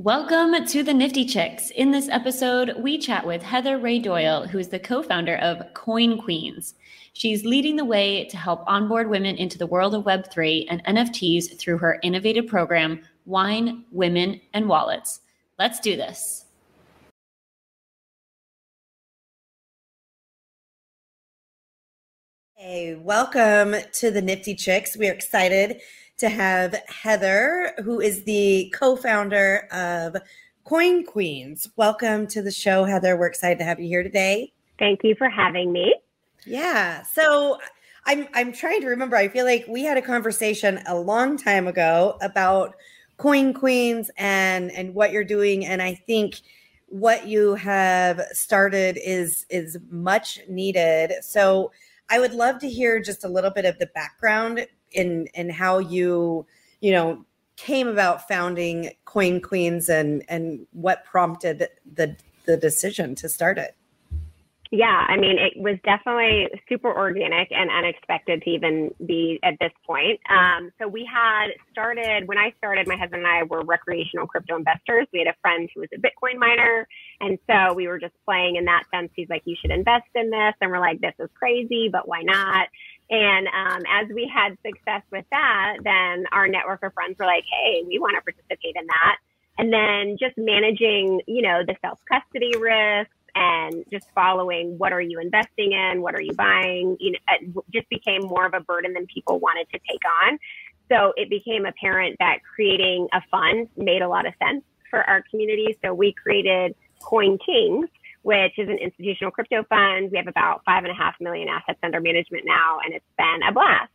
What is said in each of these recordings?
Welcome to the Nifty Chicks. In this episode, we chat with Heather Rae Doyle, who is the co founder of Coin Queens. She's leading the way to help onboard women into the world of Web3 and NFTs through her innovative program, Wine, Women, and Wallets. Let's do this. Hey, welcome to the Nifty Chicks. We are excited to have Heather, who is the co founder of Coin Queens. Welcome to the show, Heather. We're excited to have you here today. Thank you for having me. Yeah. So I'm I'm trying to remember. I feel like we had a conversation a long time ago about Coin Queens and and what you're doing. And I think what you have started is is much needed. So I would love to hear just a little bit of the background in in how you you know came about founding Coin Queens and and what prompted the the decision to start it. Yeah, I mean, it was definitely super organic and unexpected to even be at this point. Um, so we had started when I started. My husband and I were recreational crypto investors. We had a friend who was a Bitcoin miner, and so we were just playing in that sense. He's like, "You should invest in this," and we're like, "This is crazy, but why not?" And um, as we had success with that, then our network of friends were like, "Hey, we want to participate in that." And then just managing, you know, the self custody risk and just following what are you investing in, what are you buying, you know, just became more of a burden than people wanted to take on. So it became apparent that creating a fund made a lot of sense for our community. So we created Coin Kings, which is an institutional crypto fund. We have about five and a half million assets under management now, and it's been a blast.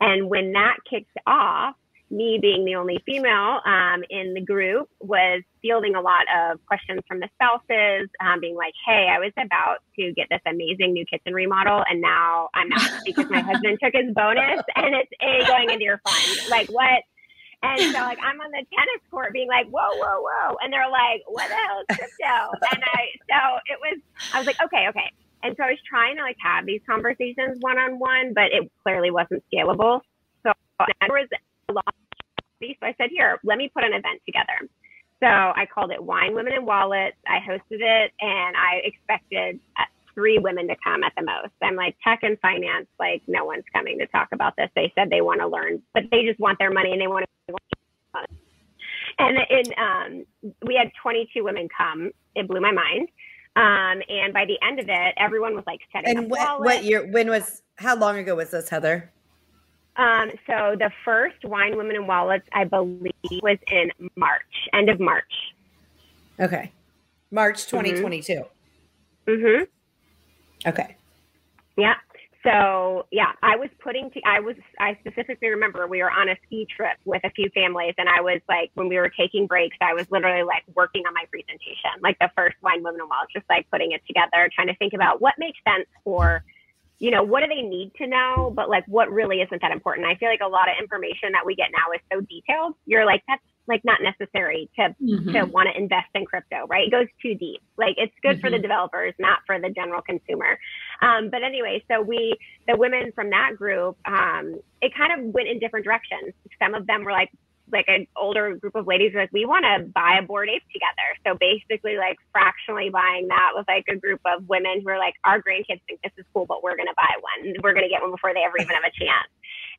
And when that kicked off, me being the only female um, in the group was fielding a lot of questions from the spouses, um, being like, "Hey, I was about to get this amazing new kitchen remodel, and now I'm not because my husband took his bonus, and it's a going into your fund. Like what?" And so, like, I'm on the tennis court being like, "Whoa, whoa, whoa!" And they're like, "What the hell is crypto?" And I, so it was, I was like, "Okay, okay." And so I was trying to like have these conversations one on one, but it clearly wasn't scalable. So there was a lot. So I said, here, let me put an event together. So I called it Wine, Women, and Wallets. I hosted it and I expected three women to come at the most. I'm like, tech and finance, like, no one's coming to talk about this. They said they want to learn, but they just want their money and they want to. And in, um, we had 22 women come. It blew my mind. Um, and by the end of it, everyone was like setting and what, what year, when was, how long ago was this, Heather? Um, so the first Wine, Women, and Wallets, I believe, was in March, end of March. Okay. March 2022. Mm-hmm. Okay. Yeah. So yeah, I was putting I was, I specifically remember we were on a ski trip with a few families and I was like, when we were taking breaks, I was literally like working on my presentation, like the first wine, women and wallets, just like putting it together, trying to think about what makes sense for you know, what do they need to know? But like, what really isn't that important? I feel like a lot of information that we get now is so detailed. You're like, that's like not necessary to mm-hmm. to want to invest in crypto, right? It goes too deep. Like it's good mm-hmm. for the mm-hmm. developers, not for the general consumer. Um, but anyway, so we the women from that group, um, it kind of went in different directions. Some of them were like, like an older group of ladies were like, we want to buy a Bored Ape together. So basically, like fractionally buying that with like a group of women who are like, our grandkids think this is cool, but we're going to buy one. We're going to get one before they ever even have a chance.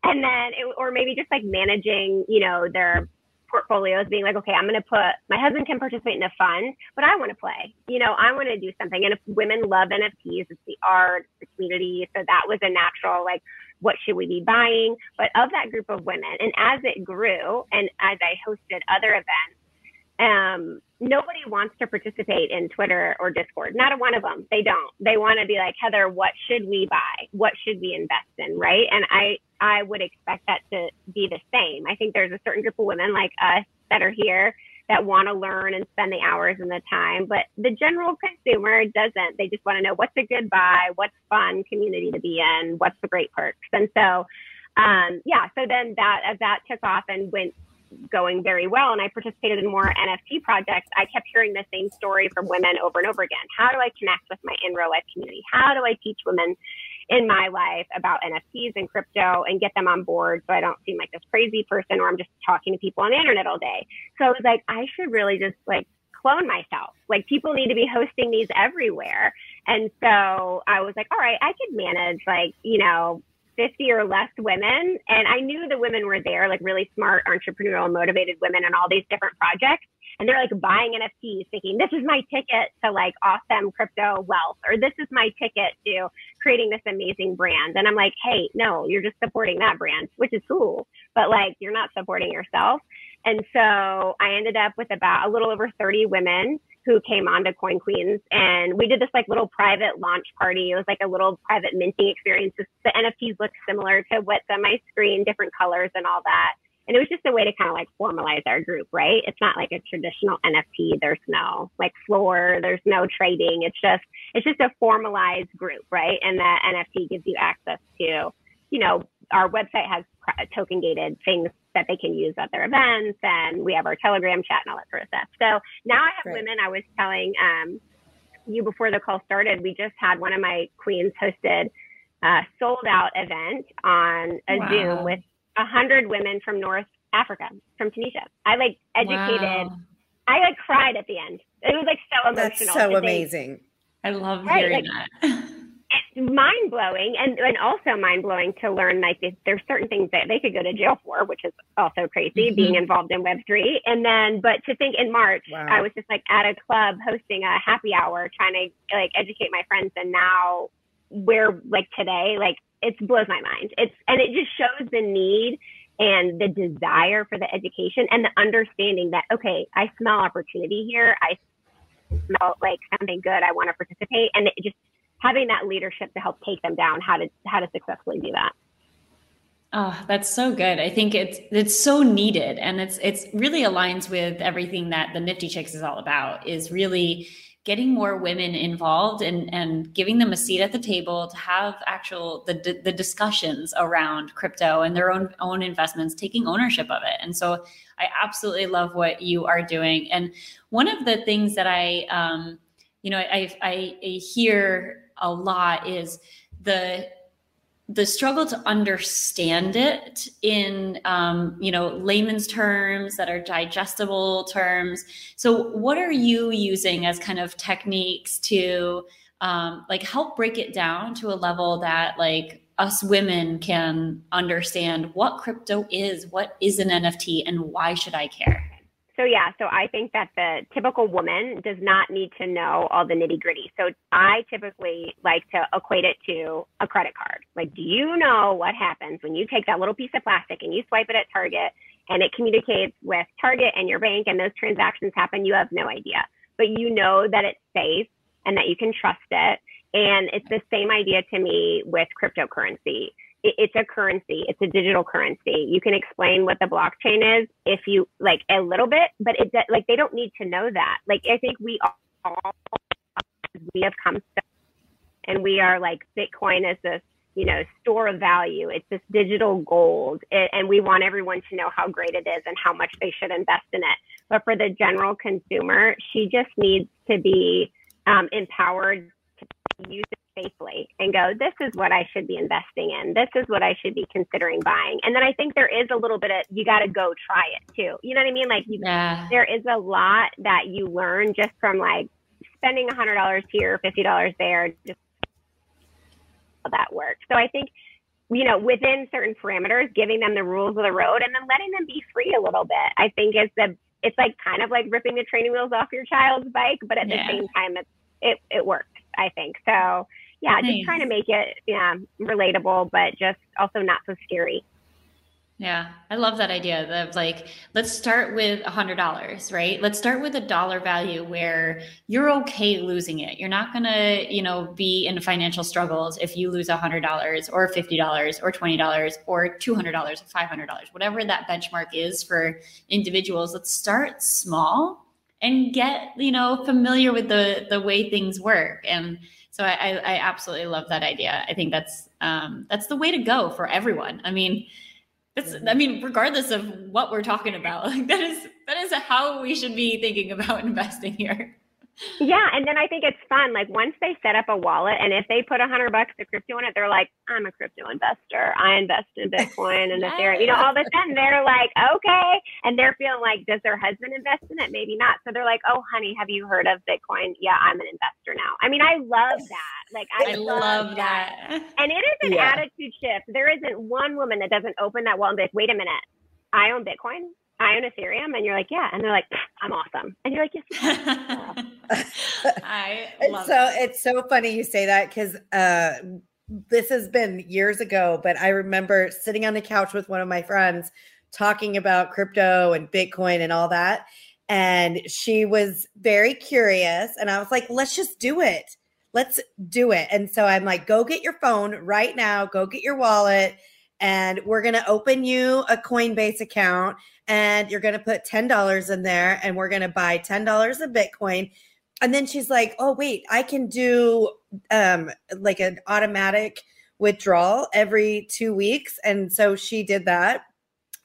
And then, it, or maybe just like managing, you know, their portfolios being like, okay, I'm going to put my husband can participate in a fund, but I want to play. You know, I want to do something. And if women love NFTs, it's the art, the community. So that was a natural like what should we be buying? But of that group of women, and as it grew, and as I hosted other events, um, nobody wants to participate in Twitter or Discord. Not a one of them. They don't. They want to be like, Heather, what should we buy? What should we invest in? Right. And I, I would expect that to be the same. I think there's a certain group of women like us that are here that want to learn and spend the hours and the time. But the general consumer doesn't. They just want to know what's a good buy, what's fun community to be in, what's the great perks. And so, um, yeah, so then that as that took off and went going very well and I participated in more NFT projects, I kept hearing the same story from women over and over again. How do I connect with my in real life community? How do I teach women in my life about NFTs and crypto and get them on board so I don't seem like this crazy person or I'm just talking to people on the internet all day. So I was like, I should really just like clone myself. Like people need to be hosting these everywhere. And so I was like, all right, I could manage like, you know, 50 or less women. And I knew the women were there, like really smart, entrepreneurial, motivated women and all these different projects. And they're like buying NFTs thinking, this is my ticket to like awesome crypto wealth, or this is my ticket to creating this amazing brand. And I'm like, hey, no, you're just supporting that brand, which is cool, but like you're not supporting yourself. And so I ended up with about a little over 30 women who came on to Coin Queens and we did this like little private launch party. It was like a little private minting experience. The NFTs looked similar to what's on my screen, different colors and all that. And it was just a way to kind of like formalize our group, right? It's not like a traditional NFT. There's no like floor. There's no trading. It's just, it's just a formalized group, right? And that NFT gives you access to, you know, our website has token gated things that they can use at their events and we have our telegram chat and all that sort of stuff so now i have right. women i was telling um, you before the call started we just had one of my queens hosted a sold out event on a wow. zoom with 100 women from north africa from tunisia i like educated wow. i like cried at the end it was like so emotional that's so amazing they, i love right, hearing like, that mind blowing and, and also mind blowing to learn like there's certain things that they could go to jail for, which is also crazy mm-hmm. being involved in Web3. And then, but to think in March, wow. I was just like at a club hosting a happy hour, trying to like educate my friends. And now where like today, like it blows my mind. It's, and it just shows the need and the desire for the education and the understanding that, okay, I smell opportunity here. I smell like something good. I want to participate. And it just, having that leadership to help take them down how to how to successfully do that Oh, that's so good. I think it's it's so needed and it's it's really aligns with everything that the Nifty Chicks is all about is really getting more women involved and and giving them a seat at the table to have actual the the discussions around crypto and their own own investments taking ownership of it. And so I absolutely love what you are doing. And one of the things that I um you know I I, I hear a lot is the the struggle to understand it in um, you know layman's terms that are digestible terms. So what are you using as kind of techniques to um, like help break it down to a level that like us women can understand what crypto is what is an nft and why should i care so yeah, so I think that the typical woman does not need to know all the nitty gritty. So I typically like to equate it to a credit card. Like, do you know what happens when you take that little piece of plastic and you swipe it at Target and it communicates with Target and your bank and those transactions happen? You have no idea, but you know that it's safe and that you can trust it. And it's the same idea to me with cryptocurrency it's a currency. It's a digital currency. You can explain what the blockchain is if you like a little bit, but it like they don't need to know that. Like I think we all we have come and we are like Bitcoin is this you know store of value. It's this digital gold, and we want everyone to know how great it is and how much they should invest in it. But for the general consumer, she just needs to be um, empowered to use it safely and go, this is what I should be investing in. This is what I should be considering buying. And then I think there is a little bit of, you got to go try it too. You know what I mean? Like you, yeah. there is a lot that you learn just from like spending a hundred dollars here, $50 there, just how that works. So I think, you know, within certain parameters, giving them the rules of the road and then letting them be free a little bit, I think is the, it's like kind of like ripping the training wheels off your child's bike, but at yeah. the same time, it's, it, it works, I think. So yeah, nice. just trying to make it yeah relatable, but just also not so scary. Yeah, I love that idea of like, let's start with a hundred dollars, right? Let's start with a dollar value where you're okay losing it. You're not gonna, you know, be in financial struggles if you lose a hundred dollars or fifty dollars or twenty dollars or two hundred dollars or five hundred dollars, whatever that benchmark is for individuals. Let's start small and get, you know, familiar with the the way things work and so I, I absolutely love that idea. I think that's um, that's the way to go for everyone. I mean, I mean, regardless of what we're talking about, like that is that is how we should be thinking about investing here. Yeah, and then I think it's fun. Like once they set up a wallet, and if they put a hundred bucks of crypto in it, they're like, "I'm a crypto investor. I invest in Bitcoin and Ethereum." You know, all of a sudden they're like, "Okay," and they're feeling like, "Does their husband invest in it? Maybe not." So they're like, "Oh, honey, have you heard of Bitcoin? Yeah, I'm an investor now." I mean, I love that. Like, I, I love that. that. And it is an Yeah. attitude shift. There isn't one woman that doesn't open that wallet and be like, "Wait a minute, I own Bitcoin." I own Ethereum, and you're like, yeah, and they're like, I'm awesome, and you're like, yes, I It's love so it. it's so funny you say that because uh, this has been years ago, but I remember sitting on the couch with one of my friends talking about crypto and Bitcoin and all that. And she was very curious. And I was like, let's just do it. Let's do it. And so I'm like, go get your phone right now, go get your wallet, and we're going to open you a Coinbase account. And you're going to put $10 in there, and we're going to buy $10 of Bitcoin. And then she's like oh wait i can do um like an automatic withdrawal every two weeks. And so she did that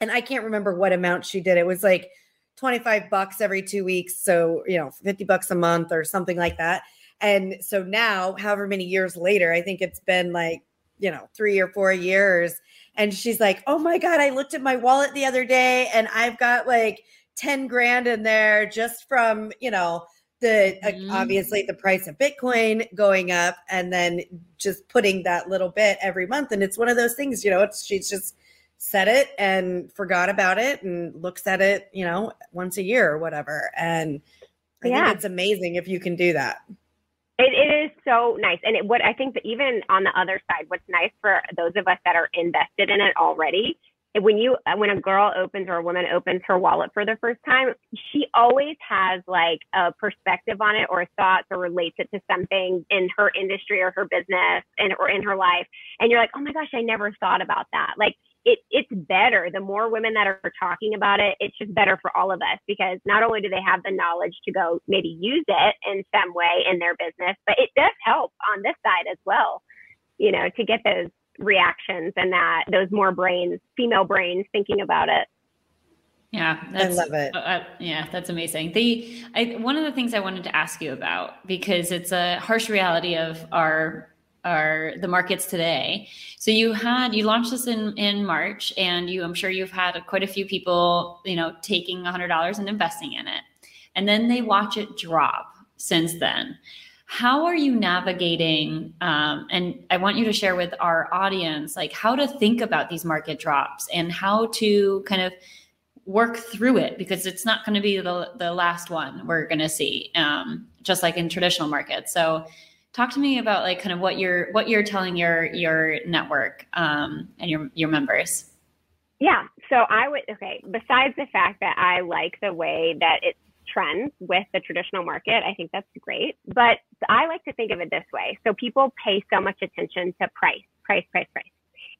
and i can't remember what amount she did. It was like 25 bucks every two weeks so you know 50 bucks a month or something like that. And so now however many years later i think it's been like you know three or four years and she's like oh my god i looked at my wallet the other day and i've got like 10 grand in there just from you know the uh, Mhm. obviously the price of bitcoin going up and then just putting that little bit every month and it's one of those things you know it's she's just said it and forgot about it and looks at it you know once a year or whatever and i Yeah. think it's amazing if you can do that It, it is so nice. And it, what I think that even on the other side, what's nice for those of us that are invested in it already, when you uh, when a girl opens or a woman opens her wallet for the first time, she always has like a perspective on it or thoughts or relates it to something in her industry or her business and or in her life. And you're like, oh my gosh, I never thought about that. Like it, it's better. The more women that are talking about it, it's just better for all of us because not only do they have the knowledge to go maybe use it in some way in their business, but it does help on this side as well, you know, to get those reactions and that those more brains, female brains thinking about it. Yeah, I love it. uh, uh, yeah, that's amazing. The I, one of the things I wanted to ask you about because it's a harsh reality of our our the markets today. So you had you launched this in in March, and you I'm sure you've had quite a few people you know taking a hundred dollars and investing in it, and then they watch it drop since then. How are you navigating? Um, and I want you to share with our audience like how to think about these market drops and how to kind of work through it because it's not going to be the, the last one we're going to see um, just like in traditional markets so talk to me about like kind of what you're what you're telling your your network um, and your your members Yeah. So I would, okay, besides the fact that I like the way that it trends with the traditional market, I think that's great. But I like to think of it this way. So people pay so much attention to price, price, price, price.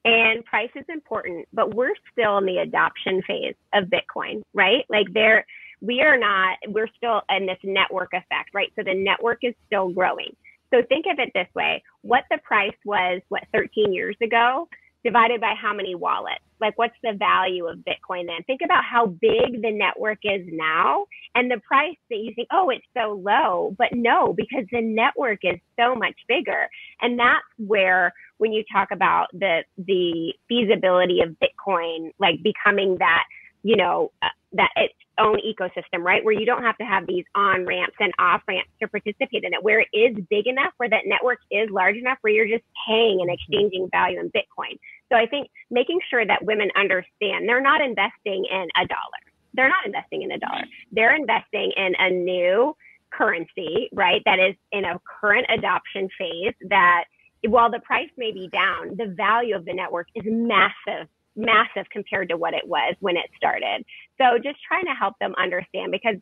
And price is important, but we're still in the adoption phase of Bitcoin, right? Like there, we are not, we're still in this network effect, right? So the network is still growing. So think of it this way. What the price was, what, 13 years ago, divided by how many wallets. Like, what's the value of Bitcoin then? Think about how big the network is now and the price that you think, oh, it's so low. But no, because the network is so much bigger. And that's where, when you talk about the, the feasibility of Bitcoin, like becoming that, you know, uh, that its own ecosystem, right? Where you don't have to have these on ramps and off ramps to participate in it, where it is big enough, where that network is large enough, where you're just paying and mm-hmm. exchanging value in Bitcoin. So I think making sure that women understand they're not investing in a dollar. They're not investing in a dollar. They're investing in a new currency, right? That is in a current adoption phase that while the price may be down, the value of the network is massive, massive compared to what it was when it started. So just trying to help them understand because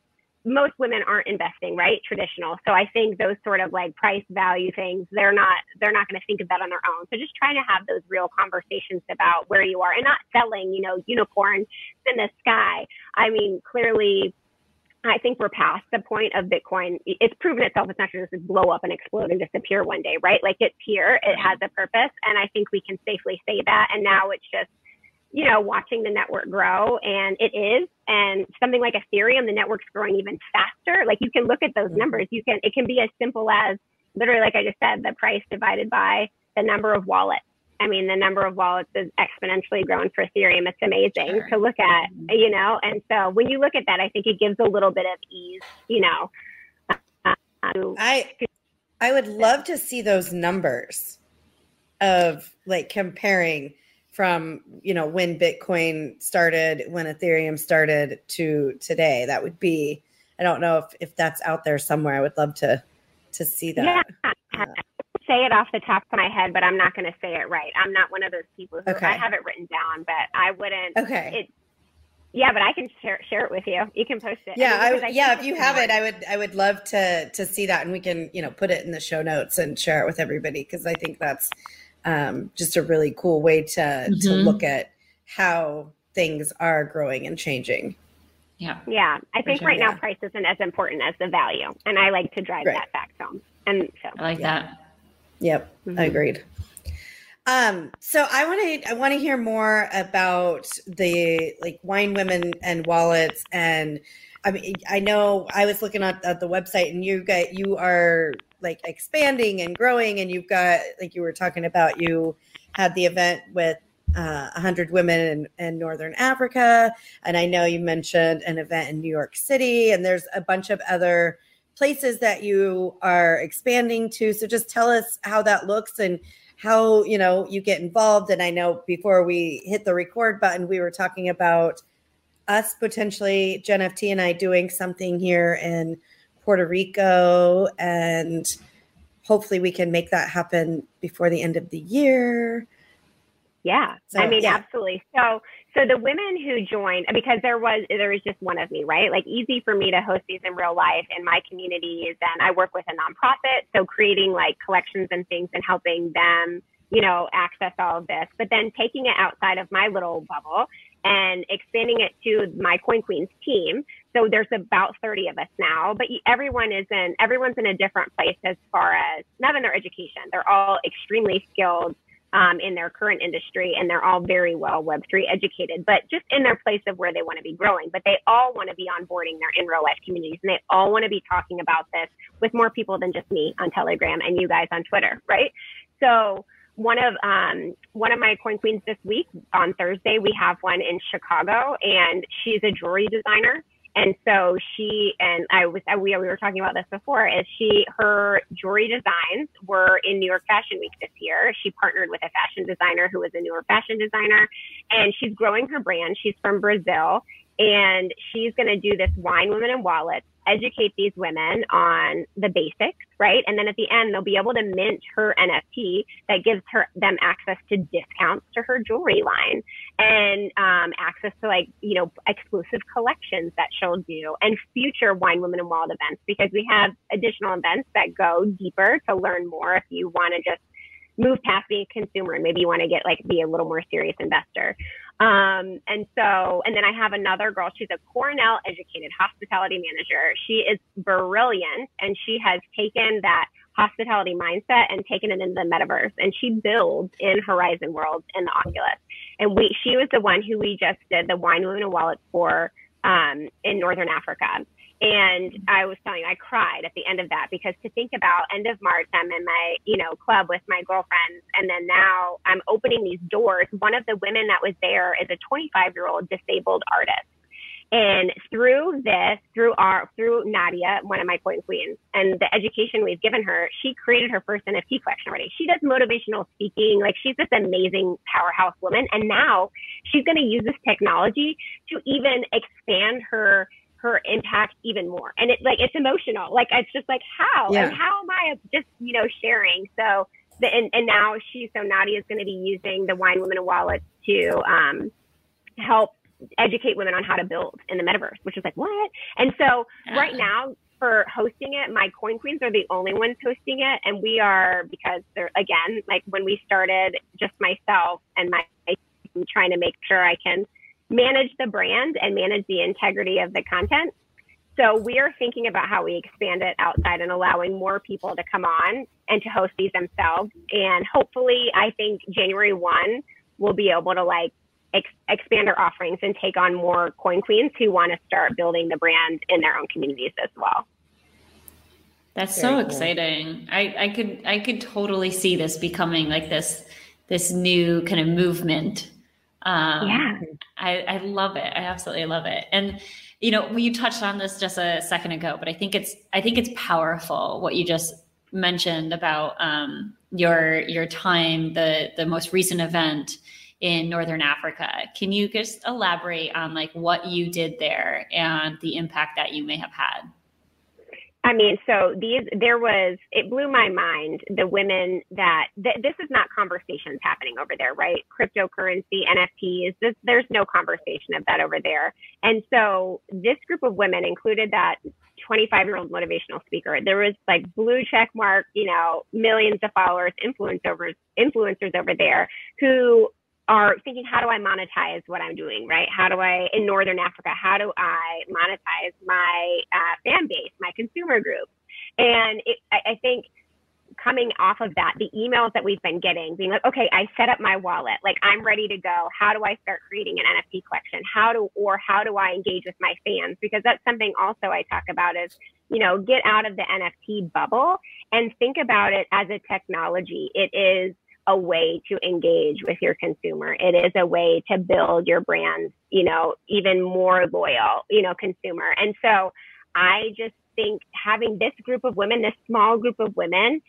most women aren't investing, right? Traditional. So I think those sort of like price value things, they're not they're not going to think of that on their own. So just trying to have those real conversations about where you are and not selling, you know, unicorns in the sky. I mean, clearly I think we're past the point of Bitcoin. It's proven itself. It's not just blow up and explode and disappear one day, right? Like it's here. It mm-hmm. has a purpose. And I think we can safely say that. And now it's just you know, watching the network grow and it is. And something like Ethereum, the network's growing even faster. Like you can look at those mm-hmm. numbers. You can, it can be as simple as literally, like I just said, the price divided by the number of wallets. I mean, the number of wallets is exponentially grown for Ethereum. It's amazing sure. to look at, mm-hmm. you know? And so when you look at that, I think it gives a little bit of ease, you know. I, I would love to see those numbers of like comparing from you know when bitcoin started when ethereum started to today. That would be i don't know if if that's out there somewhere. I would love to to see that. Yeah. Uh, say it off the top of my head but i'm not going to say it right. I'm not one of those people who okay. i have it written down but i wouldn't okay. it, yeah but i can share share it with you. You can post it. Yeah I, I yeah if you have it i would i would love to to see that and we can you know put it in the show notes and share it with everybody because i think that's um, just a really cool way to mm-hmm. to look at how things are growing and changing. Yeah. Yeah. I think sure, right yeah. now price isn't as important as the value. And I like to drive right. that fact home. And so I like yeah. that. Yep. Mm-hmm. Agreed. Um, so I want to I want to hear more about the like wine women and wallets and I mean I know I was looking at, at the website and you got you are like expanding and growing and you've got like you were talking about you had the event with uh, 100 women in, in, northern africa and i know you mentioned an event in new york city and there's a bunch of other places that you are expanding to. So just tell us how that looks and how you know you get involved. And i know before we hit the record button we were talking about us potentially JeNFT and i doing something here in Puerto Rico, and hopefully we can make that happen before the end of the year. Yeah, so, I mean, yeah. absolutely. So, so the women who joined, because there was there was just one of me, right? Like easy for me to host these in real life in my communities, and I work with a nonprofit, so creating like collections and things and helping them, you know, access all of this. But then taking it outside of my little bubble and expanding it to my Coin Queens team. So there's about 30 of us now, but everyone is in, everyone's in a different place as far as not in their education. They're all extremely skilled um, in their current industry and they're all very well Web3 educated, but just in their place of where they want to be growing. But they all want to be onboarding their in real life communities and they all want to be talking about this with more people than just me on Telegram and you guys on Twitter, right? So, one of um, one of my coin queens this week on Thursday, we have one in Chicago, and she's a jewelry designer. And so she and I was we we were talking about this before. Is she her jewelry designs were in New York Fashion Week this year. She partnered with a fashion designer who was a newer fashion designer, and she's growing her brand. She's from Brazil, and she's going to do this wine women and wallets educate these women on the basics right and then at the end they'll be able to mint her nft that gives her them access to discounts to her jewelry line and um, access to like you know exclusive collections that she'll do and future wine women and Wild events because we have additional events that go deeper to learn more if you want to just move past being a consumer and maybe you want to get like be a little more serious investor. Um, and so, and then I have another girl. She's a Cornell educated hospitality manager. She is brilliant and she has taken that hospitality mindset and taken it into the metaverse and she builds in Horizon Worlds in the Oculus. And we, she was the one who we just did the wine women and wallets for, um, in Northern Africa. And I was telling you, I cried at the end of that because to think about end of March, I'm in my, you know, club with my girlfriends. And then now I'm opening these doors. One of the women that was there is a 25 year old disabled artist. And through this, through our, through Nadia, one of my coin queens, and the education we've given her, she created her first NFT collection already. She does motivational speaking. Like she's this amazing powerhouse woman. And now she's going to use this technology to even expand her her impact even more. And it's like it's emotional. Like it's just like how yeah. and how am I just you know sharing? So the, and and now she so Nadia is going to be using the Wine Women and Wallets to um, help educate women on how to build in the metaverse, which is like what? And so right now for hosting it, my coin queens are the only ones hosting it, and we are because they're again like when we started, just myself and my trying to make sure I can manage the brand and manage the integrity of the content. So we are thinking about how we expand it outside and allowing more people to come on and to host these themselves. And hopefully, I think January 1, we'll be able to like ex- expand our offerings and take on more coin queens who want to start building the brand in their own communities as well. That's Very so cool. exciting. I, I could I could totally see this becoming like this this new kind of movement. Um, yeah, I, I love it. I absolutely love it. And you know, you touched on this just a second ago, but I think it's I think it's powerful what you just mentioned about um, your your time, the the most recent event in Northern Africa. Can you just elaborate on like what you did there and the impact that you may have had? I mean, so these, there was, it blew my mind the women that, th- this is not conversations happening over there, right? Cryptocurrency, NFTs, this, there's no conversation of that over there. And so this group of women included that 25 year old motivational speaker. There was like blue check mark, you know, millions of followers, influencers, influencers over there who are thinking, how do I monetize what I'm doing, right? How do I, in Northern Africa, how do I monetize my uh, fan base, my consumer group? And it, I, I think coming off of that, the emails that we've been getting, being like, okay, I set up my wallet, like I'm ready to go. How do I start creating an NFT collection? How do, or how do I engage with my fans? Because that's something also I talk about is, you know, get out of the NFT bubble and think about it as a technology. It is a way to engage with your consumer. It is a way to build your brand's, you know, even more loyal, you know, consumer. And so I just think having this group of women, this small group of women,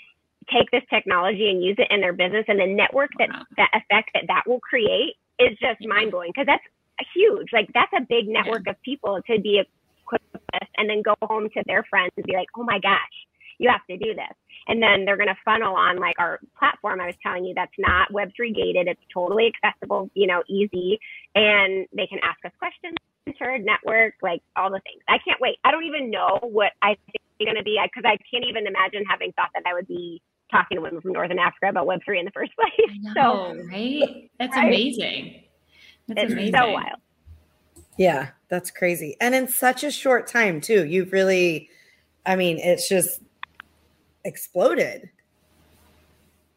take this technology and use it in their business and the network that that effect that that will create is just mind blowing because that's huge. Like that's a big network of people to be equipped with and then go home to their friends and be like, oh my gosh, you have to do this. And then they're going to funnel on like our platform i was telling you that's not web3 gated. It's totally accessible you know easy. And they can ask us questions entered network like all the things. I can't wait. I don't even know what i think it's going to be because I, can't even imagine having thought that i would be talking to women from northern africa about web3 in the first place. Know, so right? That's right? amazing. That's it's amazing. so wild. Yeah that's crazy. And in such a short time too you've really i mean it's just exploded.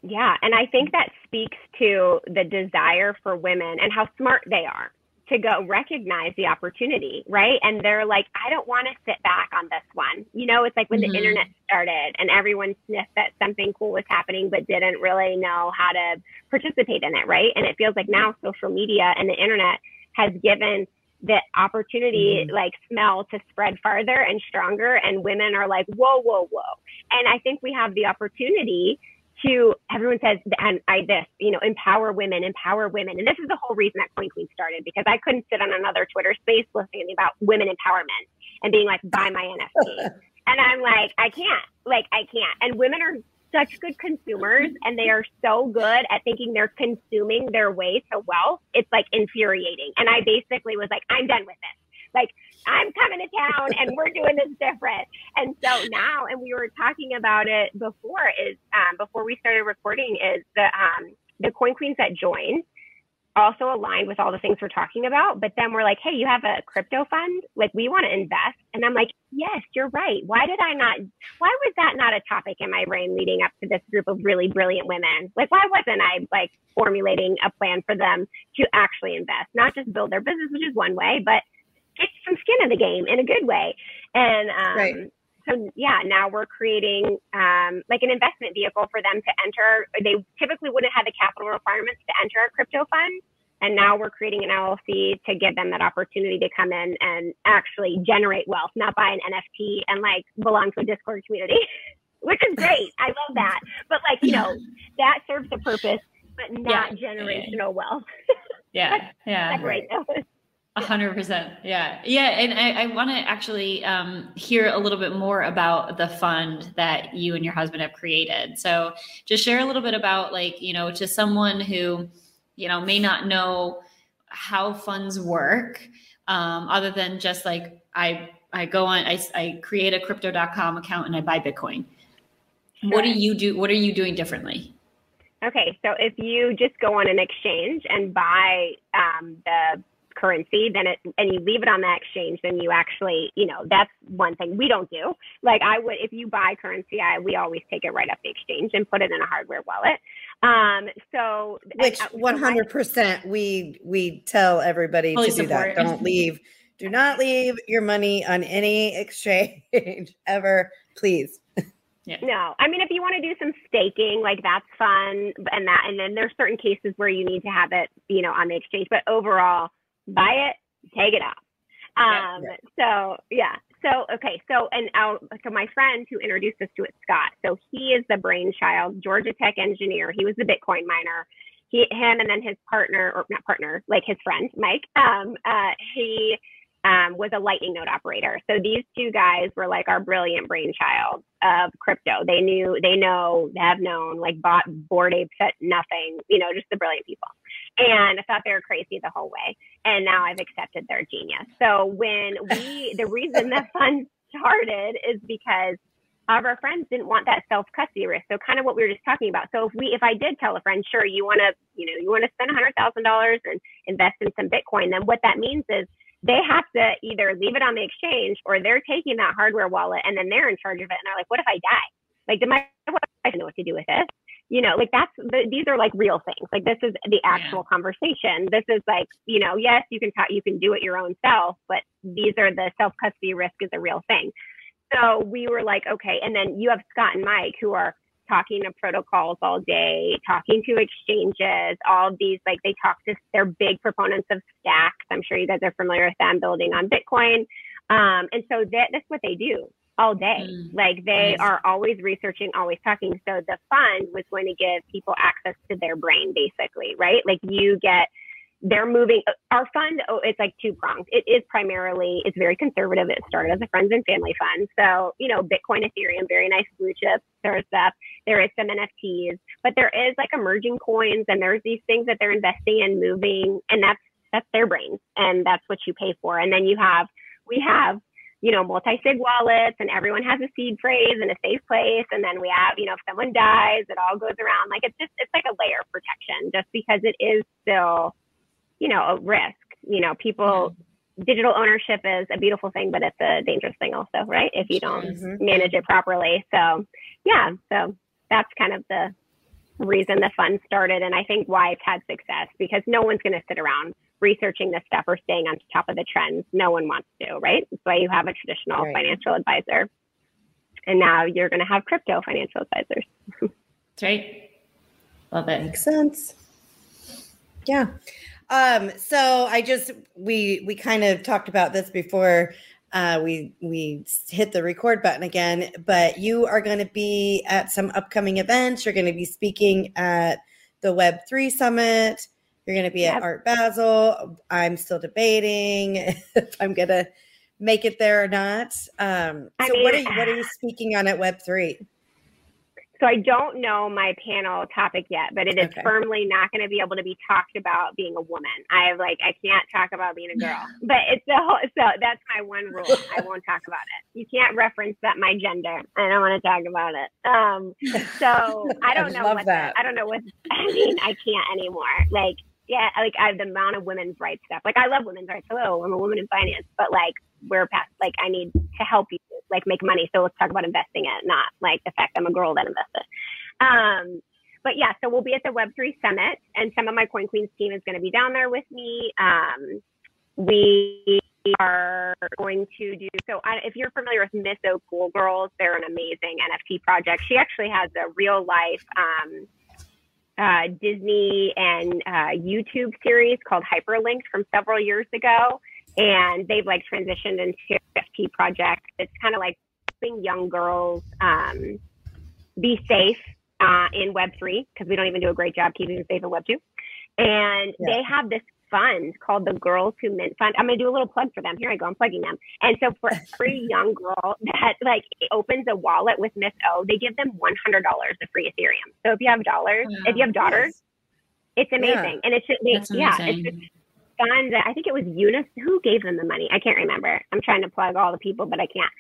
Yeah, and I think that speaks to the desire for women and how smart they are to go recognize the opportunity, right? And they're like, I don't want to sit back on this one. You know, it's like when mm-hmm. the internet started and everyone sniffed that something cool was happening, but didn't really know how to participate in it, right? And it feels like now social media and the internet has given the opportunity mm-hmm. like smell to spread farther and stronger and women are like whoa whoa whoa. And i think we have the opportunity to everyone says and i this you know empower women empower women. And this is the whole reason that coin queen started because i couldn't sit on another twitter space listening about women empowerment and being like buy my nft and i'm like i can't. Like i can't. And women are such good consumers and they are so good at thinking they're consuming their way to wealth. It's like infuriating. And I basically was like, I'm done with this. Like, I'm coming to town and we're doing this different. And so now, and we were talking about it before, is um, before we started recording, is the um, the coin queens that join also aligned with all the things we're talking about. But then we're like, hey, you have a crypto fund? Like, we want to invest. And I'm like, yes, you're right. Why did I not? Why was that not a topic in my brain leading up to this group of really brilliant women? Like, why wasn't I like formulating a plan for them to actually invest, not just build their business, which is one way, but get some skin in the game in a good way. And, um, right. So yeah, now we're creating um, like an investment vehicle for them to enter. They typically wouldn't have the capital requirements to enter a crypto fund, and now we're creating an LLC to give them that opportunity to come in and actually generate wealth, not buy an NFT and like belong to a Discord community, which is great. I love that. But like, you know, that serves a purpose, but not yeah. generational wealth. yeah. Yeah. Right. A hundred percent. Yeah. Yeah. And I, I want to actually um, hear a little bit more about the fund that you and your husband have created. So just share a little bit about like, you know, to someone who, you know, may not know how funds work, um, other than just like I I go on, I, I create a crypto.com account and I buy Bitcoin. Sure. What do you do? What are you doing differently? Okay, so if you just go on an exchange and buy um, the currency, then it and you leave it on that exchange, then you actually, you know, that's one thing we don't do. Like I would, if you buy currency, I we always take it right up the exchange and put it in a hardware wallet. Um, so which one hundred percent we we tell everybody to do support. that. Don't leave. Do not leave your money on any exchange ever, please. Yeah. No, I mean, if you want to do some staking, like that's fun, and that, and then there's certain cases where you need to have it, you know, on the exchange. But overall, buy it, take it off. Um, yeah, yeah. so yeah, so okay, so and our, so my friend who introduced us to it, Scott. So he is the brainchild, Georgia Tech engineer. He was the Bitcoin miner. He, him, and then his partner, or not partner, like his friend Mike. Um, uh, he um, was a Lightning node operator. So these two guys were like our brilliant brainchild of crypto. They knew, they know, have known, like bought Bored Apes at nothing. You know, just the brilliant people. And I thought they were crazy the whole way. And now I've accepted their genius. So when we, the reason the fund started is because of our friends didn't want that self custody risk. So kind of what we were just talking about. So if we, if I did tell a friend, sure, you want to, you know, you want to spend a hundred thousand dollars and invest in some Bitcoin, then what that means is they have to either leave it on the exchange or they're taking that hardware wallet and then they're in charge of it. And they're like, what if I die? Like, did my wife know what to do with this? You know, like that's the, these are like real things. Like this is the actual yeah. conversation. This is like, you know, yes, you can talk, you can do it your own self, but these are the self custody risk is a real thing. So we were like, okay. And then you have Scott and Mike who are talking to protocols all day, talking to exchanges, all these, like they talk to, they're big proponents of stacks. I'm sure you guys are familiar with them building on Bitcoin. Um, and so that, that's what they do all day. Mm, like they nice. are always researching, always talking. So the fund was going to give people access to their brain, basically, right? Like you get, they're moving. Our fund, oh, it's like two pronged. It is primarily, it's very conservative. It started as a friends and family fund. So, you know, Bitcoin, Ethereum, very nice blue chips sort of stuff. There is some NFTs, but there is like emerging coins and there's these things that they're investing in, moving, and that's, that's their brains. And that's what you pay for. And then you have, we have you know, multi-sig wallets and everyone has a seed phrase and a safe place. And then we have, you know, if someone dies, it all goes around. Like it's just, it's like a layer of protection just because it is still, you know, a risk. You know, people, digital ownership is a beautiful thing, but it's a dangerous thing also, right? If you don't mm-hmm. manage it properly. So yeah, so that's kind of the reason the fund started. And I think why it's had success because no one's going to sit around researching this stuff or staying on top of the trends. No one wants to, right? That's why you have a traditional right. financial advisor. And now you're going to have crypto financial advisors. That's right. Love it. Makes sense. Yeah. Um, so I just we we kind of talked about this before uh, we we hit the record button again. But you are going to be at some upcoming events. You're going to be speaking at the Web three Summit. You're going to be yep. at Art Basel. I'm still debating if I'm going to make it there or not. Um, so mean, what are you, what are you speaking on at Web three? So I don't know my panel topic yet, but it is okay. firmly not going to be able to be talked about being a woman. I have like I can't talk about being a girl, but it's the whole. So that's my one rule. I won't talk about it. You can't reference that my gender. I don't want to talk about it. Um, so I don't I know what that. The, I don't know what I mean. I can't anymore. Like yeah, like I have the amount of women's rights stuff. Like I love women's rights. Hello, I'm a woman in finance, but like we're past. Like I need to help you like make money. So let's talk about investing it, not like the fact I'm a girl that invested. Um, but yeah, so we'll be at the Web3 Summit, and some of my Coin Queens team is going to be down there with me. Um, we are going to do so. I, if you're familiar with Miss O Cool Girls, they're an amazing NFT project. She actually has a real life. Um, uh, Disney and uh, YouTube series called Hyperlinked from several years ago, and they've like transitioned into FP project. It's kind of like helping young girls um, be safe uh, in Web three because we don't even do a great job keeping them safe in Web two. And yeah. they have this fund called the Girls Who Mint Fund. I'm going to do a little plug for them. Here I go. I'm plugging them. And so for every young girl that like opens a wallet with Miss O, they give them $100 of free Ethereum. So if you have dollars, wow. if you have daughters, yes. it's amazing. Yeah. And it's just, yeah, it's just fun. I think it was Eunice who gave them the money. I can't remember. I'm trying to plug all the people, but I can't.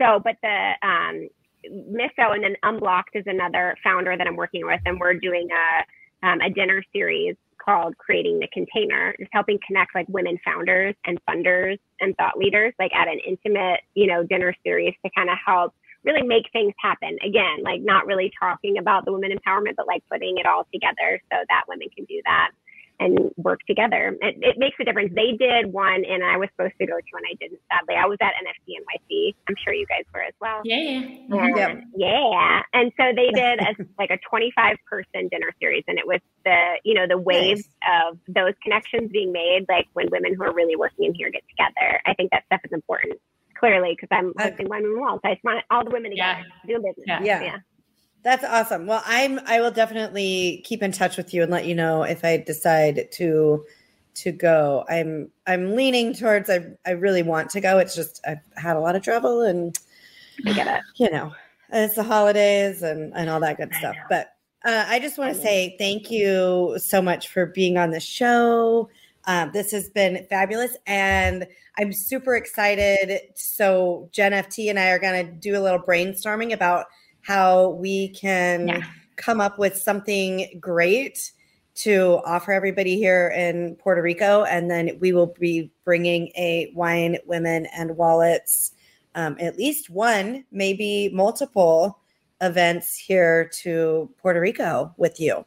So, but the, um, Miss and then Unblocked is another founder that I'm working with, and we're doing a um, a dinner series called Creating the Container, just helping connect like women founders and funders and thought leaders, like at an intimate, you know, dinner series to kind of help really make things happen. Again, like not really talking about the women empowerment, but like putting it all together so that women can do that and work together. It, it, makes a difference. They did one, and I was supposed to go to, and I didn't. Sadly, I was at NFT NYC. I'm sure you guys were as well. Yeah, yeah, mm-hmm. yep. yeah. And so they did a, like a 25 person dinner series, and it was the you know the waves nice. of those connections being made, like when women who are really working in here get together. I think that stuff is important. Clearly, because I'm hosting one women wall, so I just want all the women together yeah. doing business. Yeah. yeah. yeah. That's awesome. Well, I'm I will definitely keep in touch with you and let you know if I decide to to go. I'm I'm leaning towards I I really want to go. It's just I've had a lot of trouble and I get it. You know, it's the holidays and and all that good stuff. But uh, I just want to say thank you so much for being on the show. Um, this has been fabulous, and I'm super excited. So JeNFT and I are going to do a little brainstorming about how we can yeah. come up with something great to offer everybody here in Puerto Rico. And then we will be bringing a wine, women, and wallets, um, at least one, maybe multiple events here to Puerto Rico with you.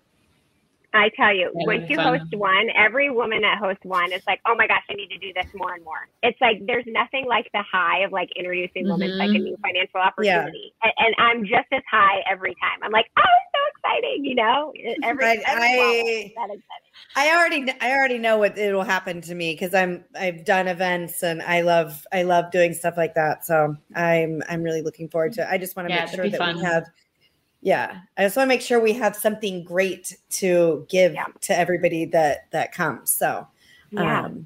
I tell you, yeah, once you host one, every woman that hosts one is like, oh my gosh, I need to do this more and more. It's like there's nothing like the high of like introducing mm-hmm. women to like a mm-hmm. new financial opportunity. Yeah. And, and, I'm just as high every time. I'm like, oh, it's so exciting, you know? Every, I, every I, I already I already know what it will happen to me because I'm I've done events and I love I love doing stuff like that. So I'm I'm really looking forward to it. I just want to yeah, make sure that fun. we have yeah i just want to make sure we have something great to give yeah. to everybody that that comes so yeah. um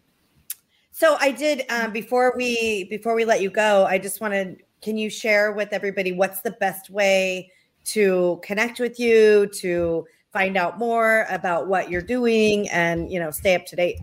so i did um before we before we let you go i just wanted can you share with everybody what's the best way to connect with you to find out more about what you're doing and you know stay up to date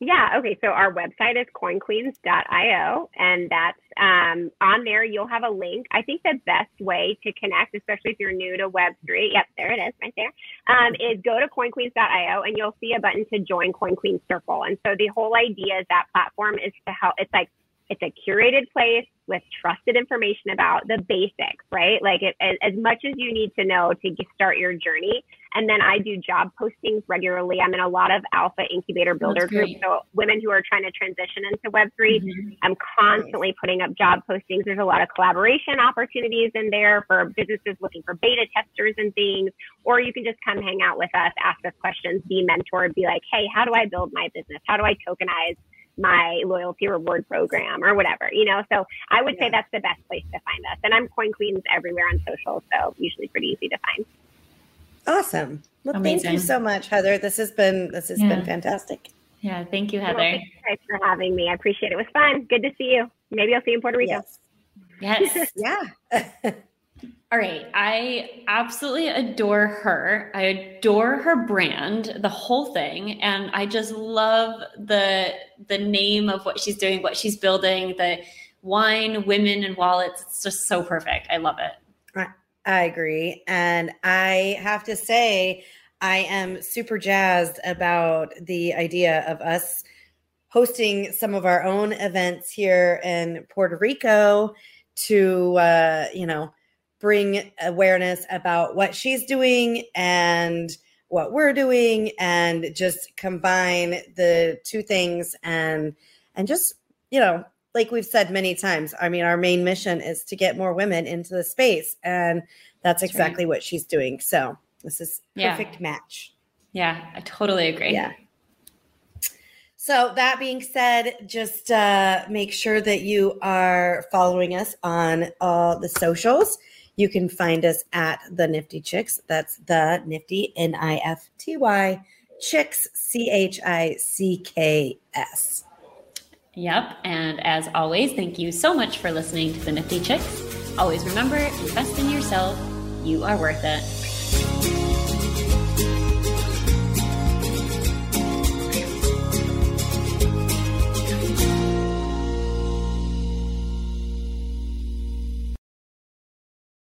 yeah. Okay. So our website is coinqueens.io, and that's um, on there. You'll have a link. I think the best way to connect, especially if you're new to Web3, yep, there it is right there, um, is go to coinqueens.io and you'll see a button to join Coin Queens Circle. And so the whole idea is that platform is to help, it's like it's a curated place with trusted information about the basics, right? Like it, as much as you need to know to start your journey. And then I do job postings regularly. I'm in a lot of alpha incubator builder groups. So women who are trying to transition into Web3, mm-hmm. I'm constantly putting up job postings. There's a lot of collaboration opportunities in there for businesses looking for beta testers and things. Or you can just come hang out with us, ask us questions, be mentored, be like, hey, how do I build my business? How do I tokenize? My loyalty reward program or whatever, you know? So I would yeah. say that's the best place to find us. And I'm Coin Queens everywhere on social, so usually pretty easy to find. Awesome. Well, Amazing. thank you so much, Heather. This has been this has yeah. been fantastic. Yeah, thank you, Heather. Well, thanks for having me. I appreciate it. It was fun. Good to see you. Maybe I'll see you in Puerto Rico. Yes. Yes. yeah. All right. I absolutely adore her. I adore her brand, the whole thing, and I just love the the name of what she's doing, what she's building, the wine, women and wallets. It's just so perfect. I love it. I, agree. And I have to say I am super jazzed about the idea of us hosting some of our own events here in Puerto Rico to uh, you know, bring awareness about what she's doing and what we're doing and just combine the two things and and just you know like we've said many times i mean our main mission is to get more women into the space and that's, that's exactly right. what she's doing so this is perfect yeah. match yeah i totally agree yeah so that being said, just uh, make sure that you are following us on all the socials. You can find us at the Nifty Chicks. That's the Nifty N I F T Y Chicks C H I C K S. Yep. And as always, thank you so much for listening to the Nifty Chicks. Always remember, invest in yourself. You are worth it.